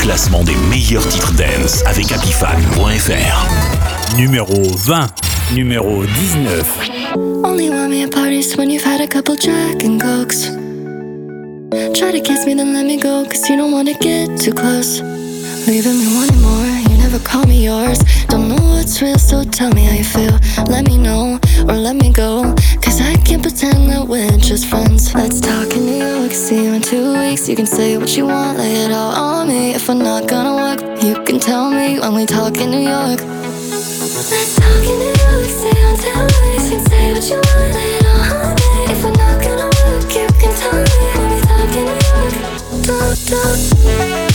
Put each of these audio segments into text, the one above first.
classement des meilleurs titres dance avec happyfan.fr. Numéro 20, numéro 19. Only want me at parties when you've had a couple Jack and Cokes. Try to kiss me, then let me go, cause you don't wanna get too close. Leaving me wanting more. never call me yours. Don't know what's real, so tell me how you feel. Let me know or let me go. Cause I can't pretend that we're just friends. Let's talk in New York, see you in two weeks. You can say what you want, lay it all on me. If I'm not gonna work, you can tell me when we talk in New York. Let's talk in New York, two weeks. You can say what you want, lay it all on me. If I'm not gonna work, you can tell me when we talk in New York. Talk talk.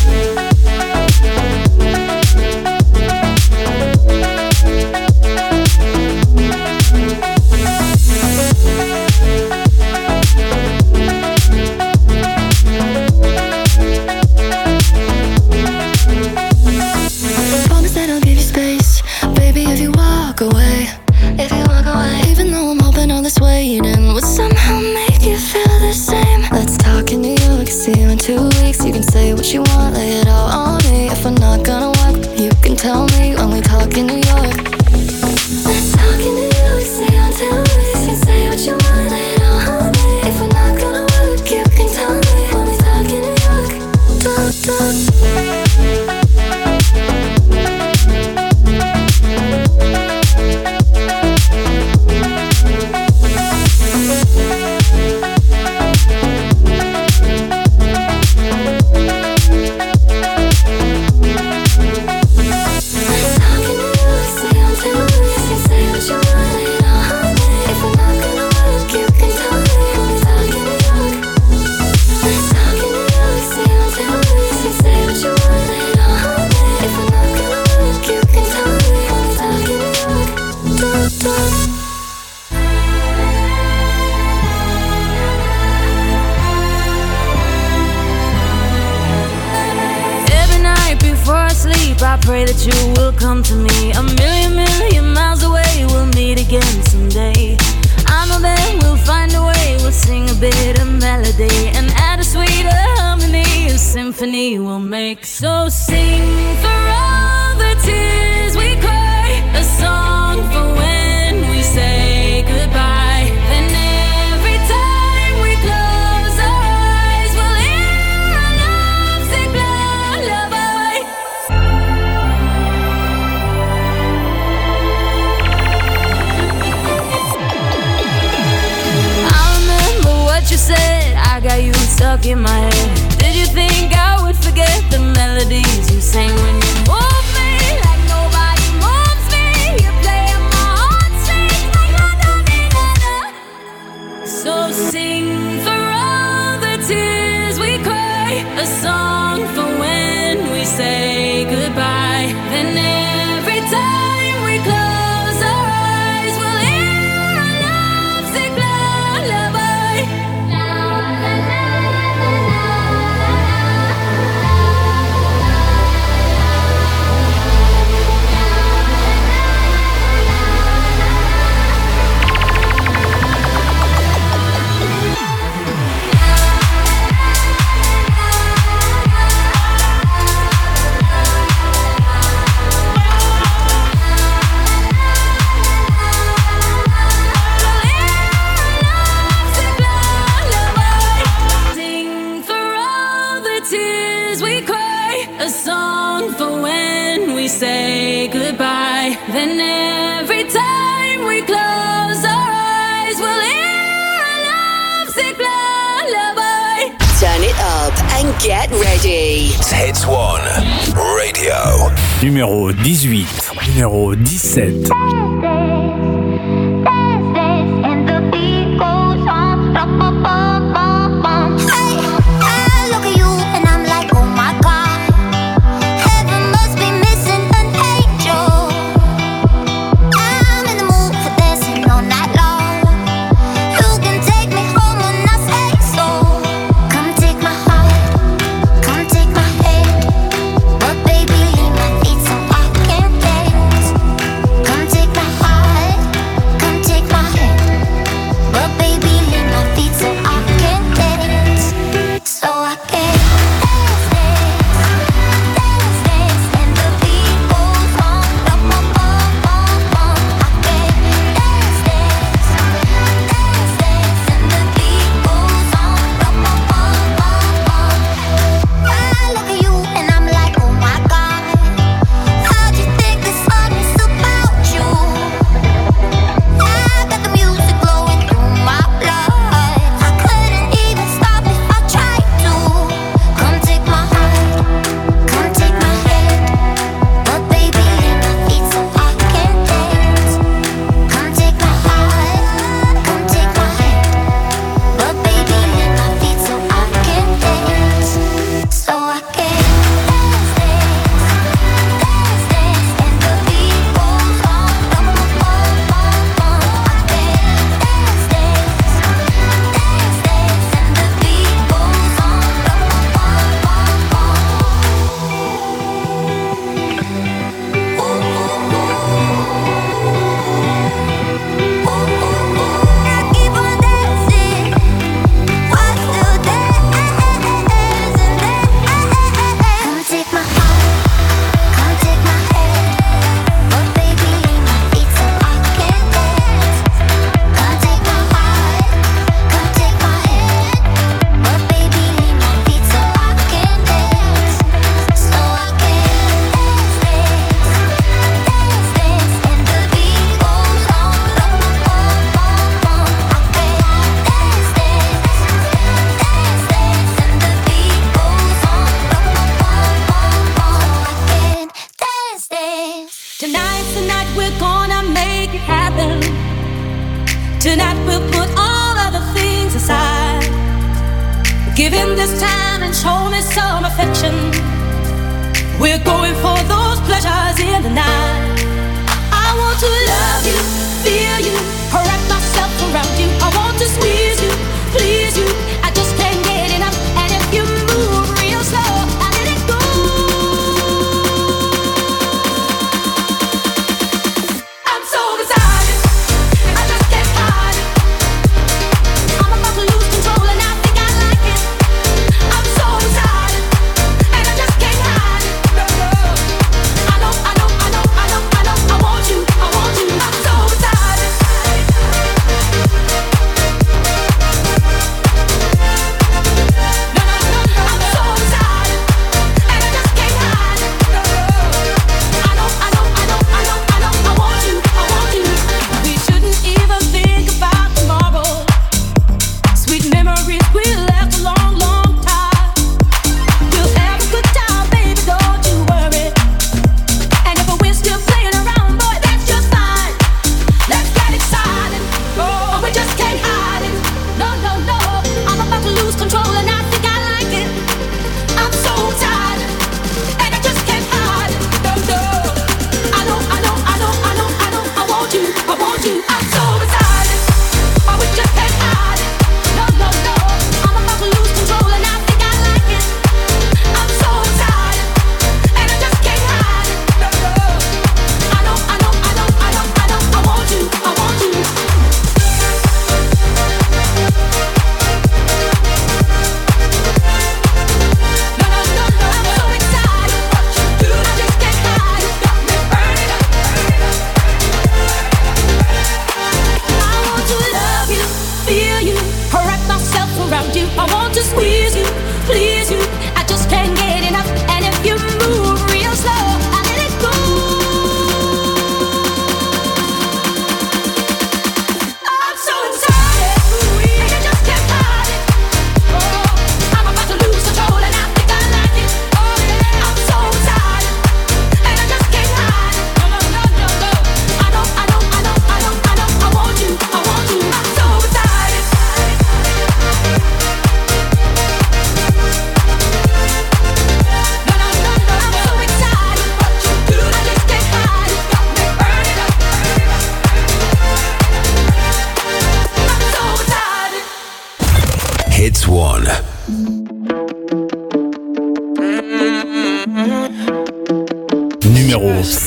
She won't lay it all. on Ready. Hits One Radio. Numéro 18. Numéro 17.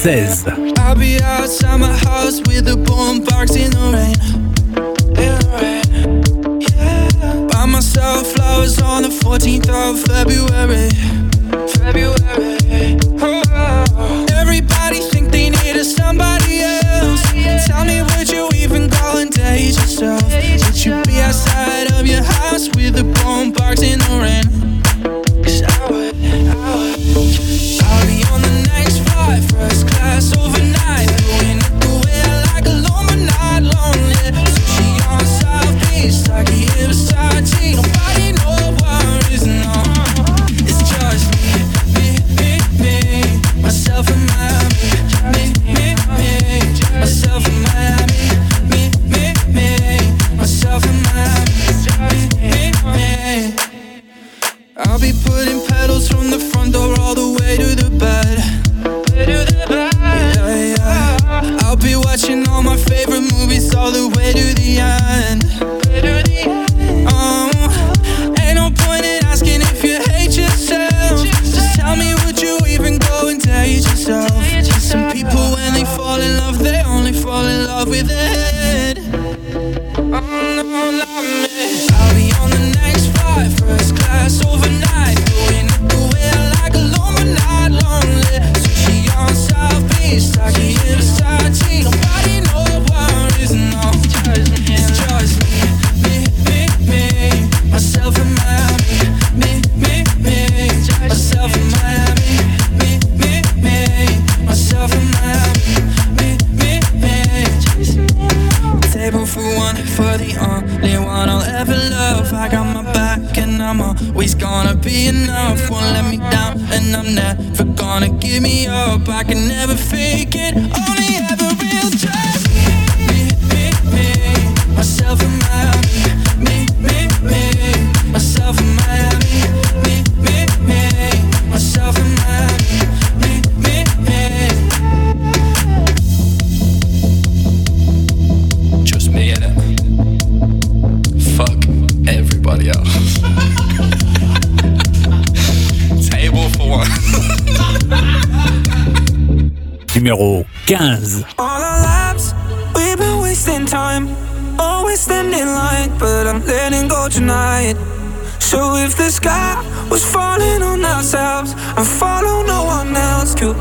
2016. I'll be outside my house with a in the rain. Yeah, myself, flowers on the 14th of February. February. Oh. Everybody think they need a somebody else. Tell me, would you even and date yourself? Would you be outside of your house with a in the rain?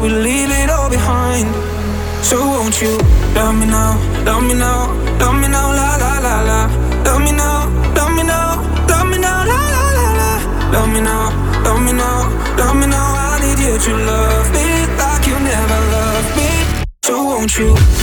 We leave it all behind? So won't you love me now, love me now, love me now, la la la la. Love me now, love me now, love me now, la la la la. Love me now, love me now, love me now. I need you to love me like you never loved me. So won't you?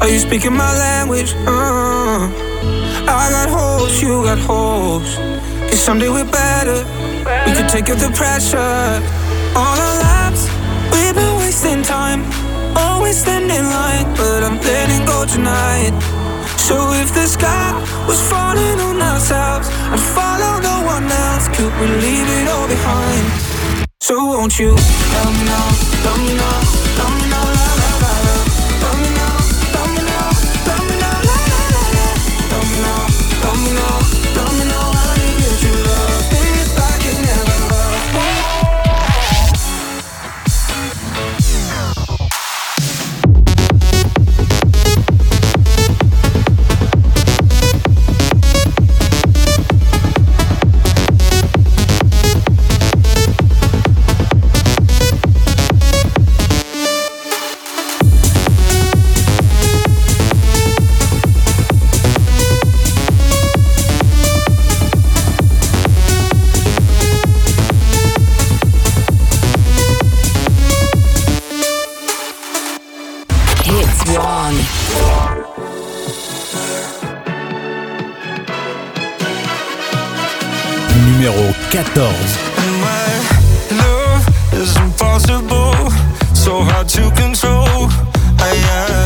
Are you speaking my language? Uh, I got hopes, you got hopes. Cause someday we're better. We could take up the pressure. All our lives, we've been wasting time. Always standing in line, but I'm letting go tonight. So if the sky was falling on ourselves and follow no one else, could we leave it all behind? So won't you love me now, love me now, Numéro 14. My love is impossible, so hard to control. I, I,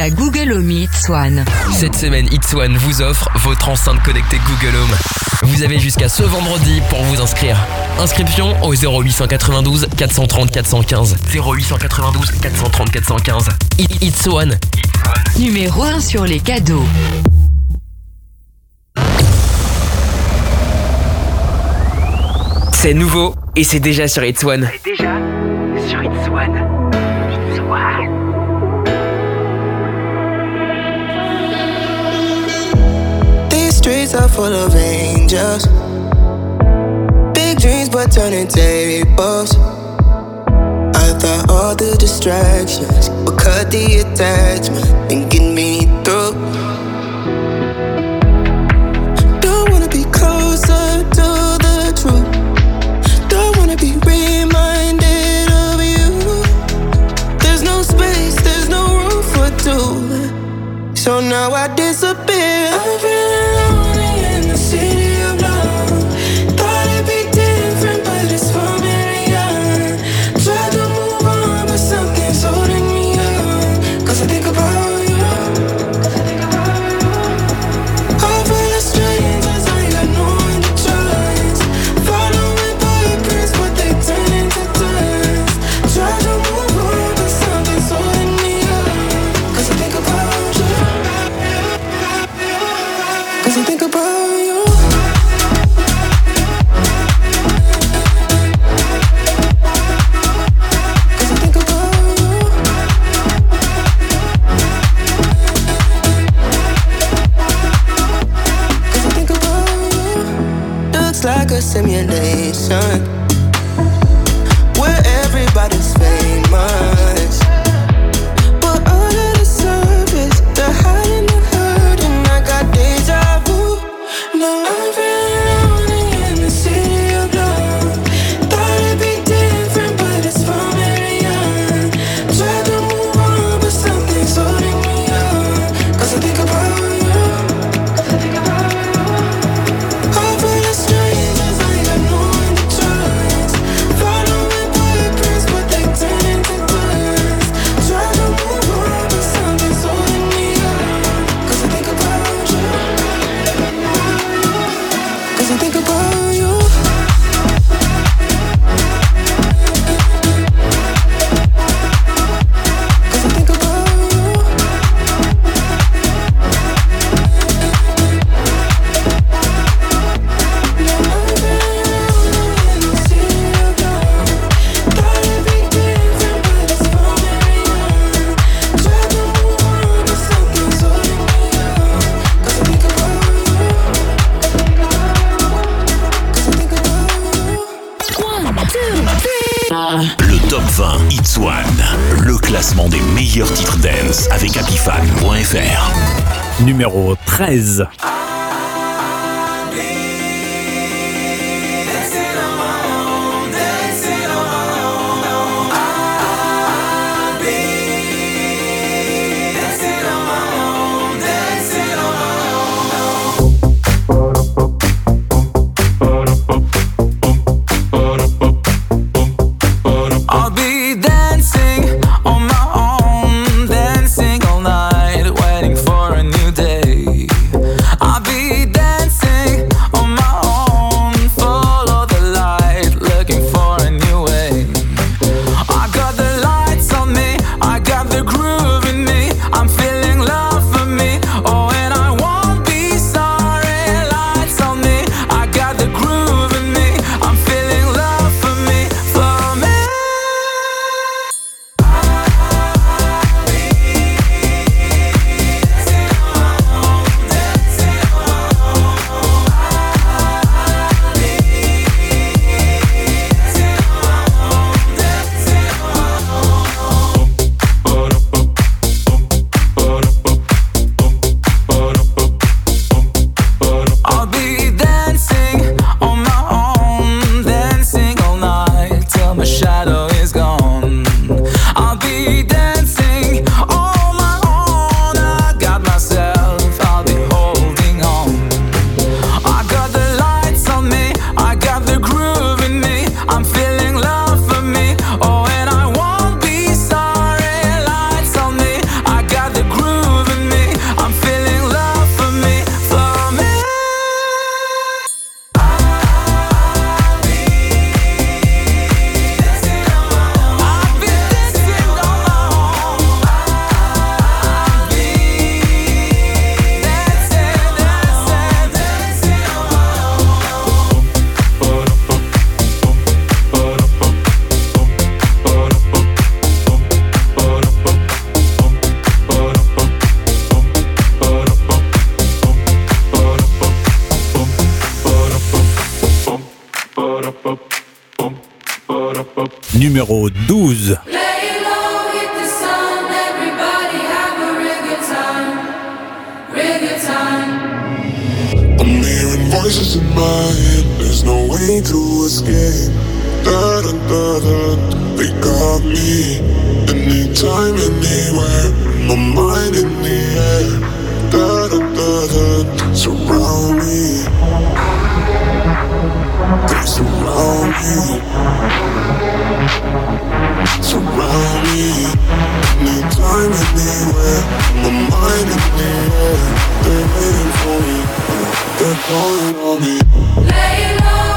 la Google Home Hits One. Cette semaine, It's One vous offre votre enceinte connectée Google Home. Vous avez jusqu'à ce vendredi pour vous inscrire. Inscription au 0892 430 415. 0892 430 415. I- It's One. Numéro 1 sur les cadeaux. C'est nouveau et c'est déjà sur It's One. Déjà sur It's One. It's One. Streets are full of angels. Big dreams, but turning tables. I thought all the distractions would cut the attachment and get me through. Don't wanna be closer to the truth. Don't wanna be reminded of you. There's no space, there's no room for two. So now I disappear. 2020 It's One, le classement des meilleurs titres dance avec Apifan.fr. Numéro 13. numéro 12. voices in my head, there's no way to escape. Da da da da, they got me. Anytime, anywhere, my mind in the air. Da da da da, surround me. They surround me. Surround me. My mind they're waiting for me, they're calling on me. Lay low.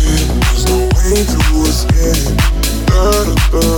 There's no way to escape. Da, da, da.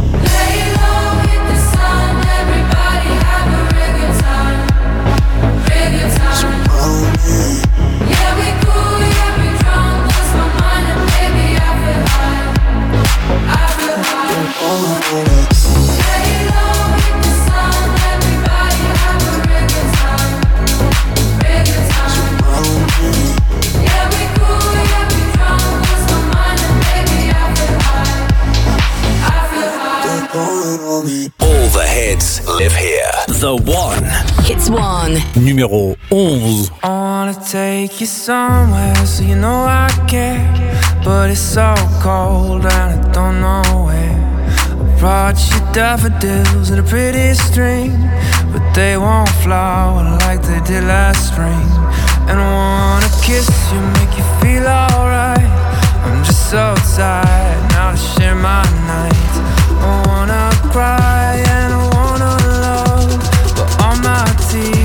One. Numéro 11. I wanna take you somewhere so you know I care. But it's so cold and I don't know where. I brought you daffodils in a pretty string. But they won't flower like they did last spring. And I wanna kiss you, make you feel alright. I'm just so tired now to share my night. I wanna cry and I wanna love, but all my tears.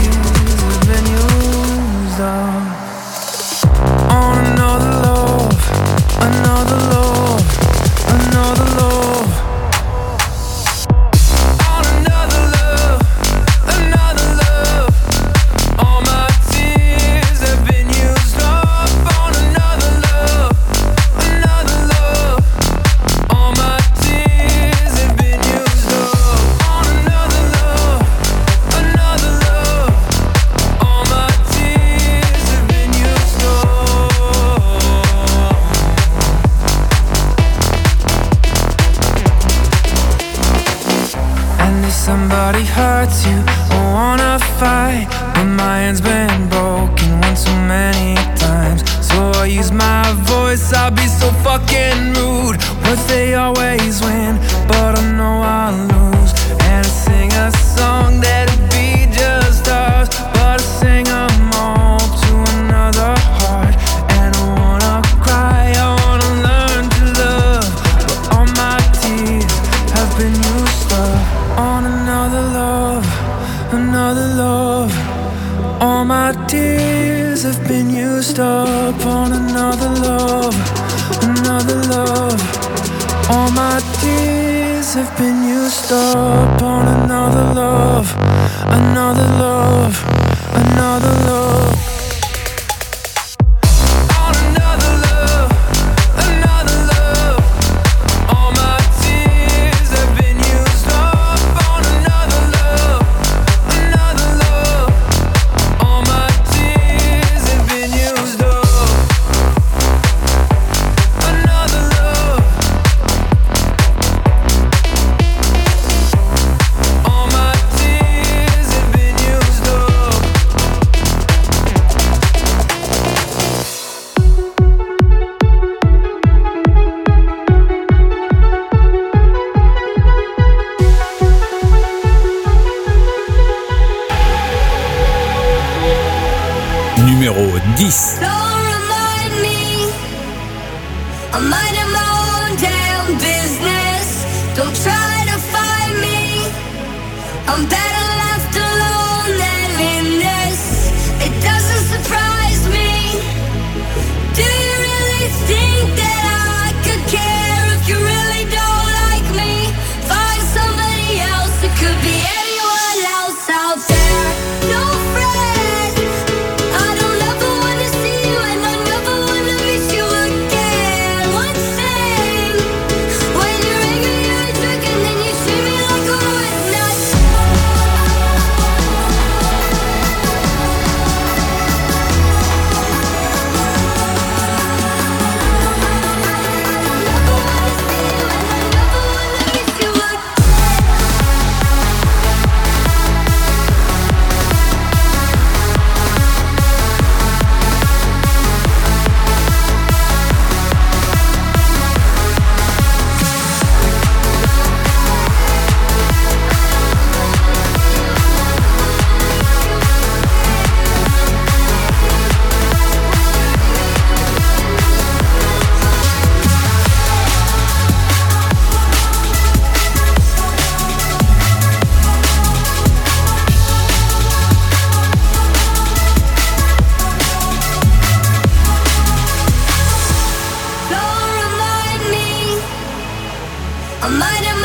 I'm minding my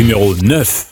Numéro 9.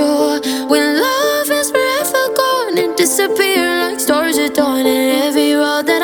when love is forever gone and disappear like stars at dawn and every road that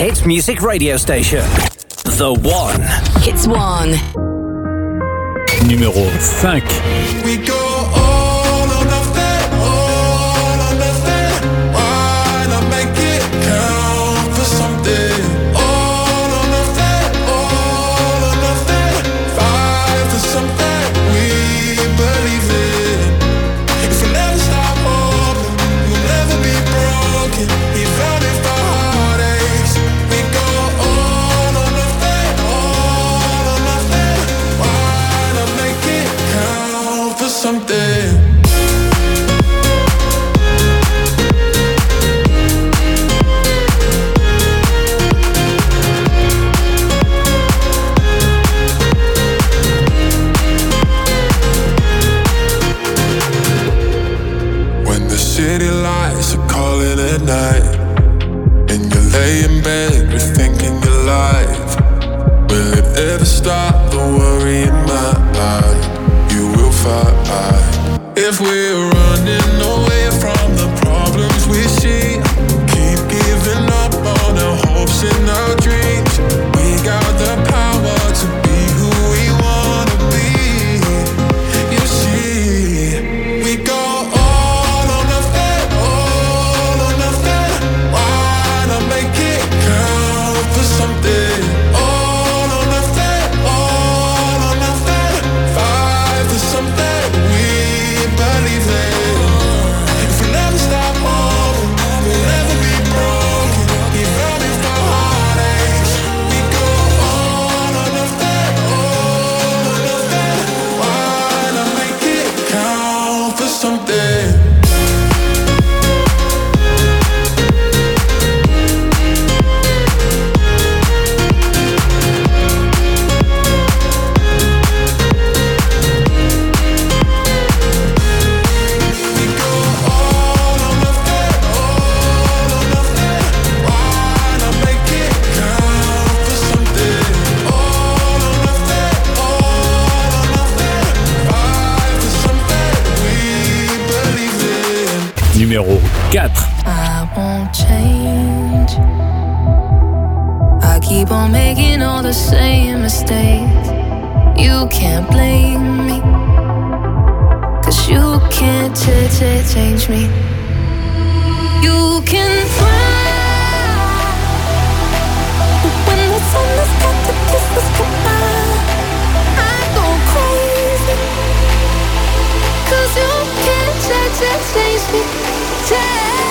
hit music radio station. The One. Hits One. Numéro 5. We go. 4. I won't change. I keep on making all the same mistakes. You can't blame me. Cause you can't change me. You can fly. But when the sun I go you can't change me. take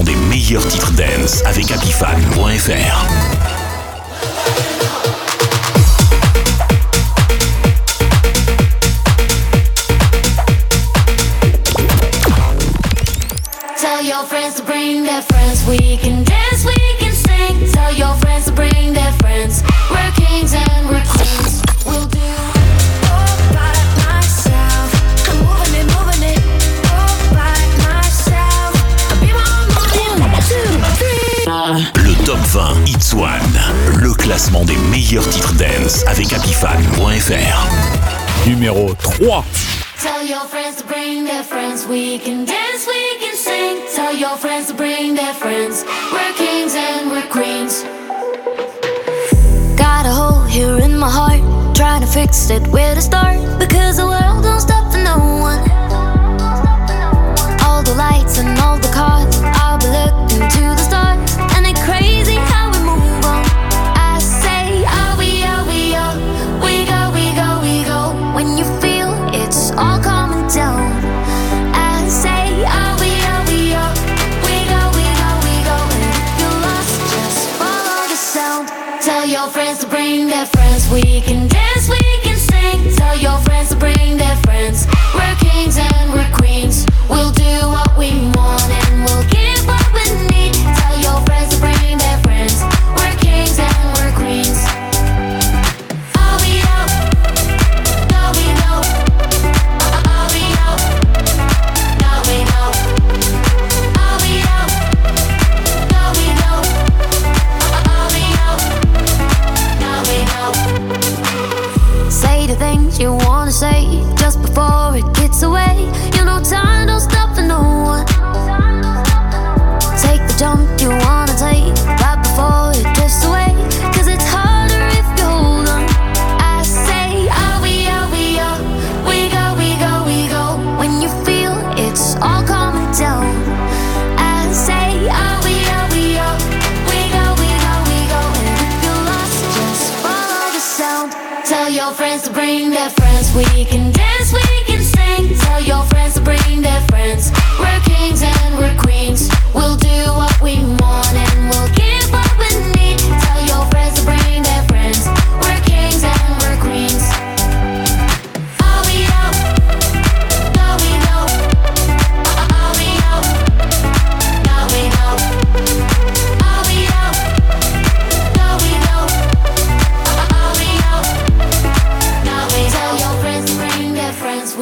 des meilleurs titres dance avec happyfan.fr. numéro 3. Tell your friends to bring their friends. We can dance, we can sing. Tell your friends to bring their friends. We're kings and we're queens. Got a hole here in my heart. Trying to fix it, where to start? Because the world don't stop for no one. All the lights and all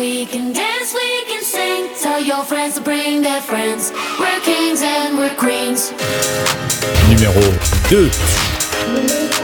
We can dance, we can sing. Tell your friends to bring their friends. We're kings and we're queens. Numéro 2.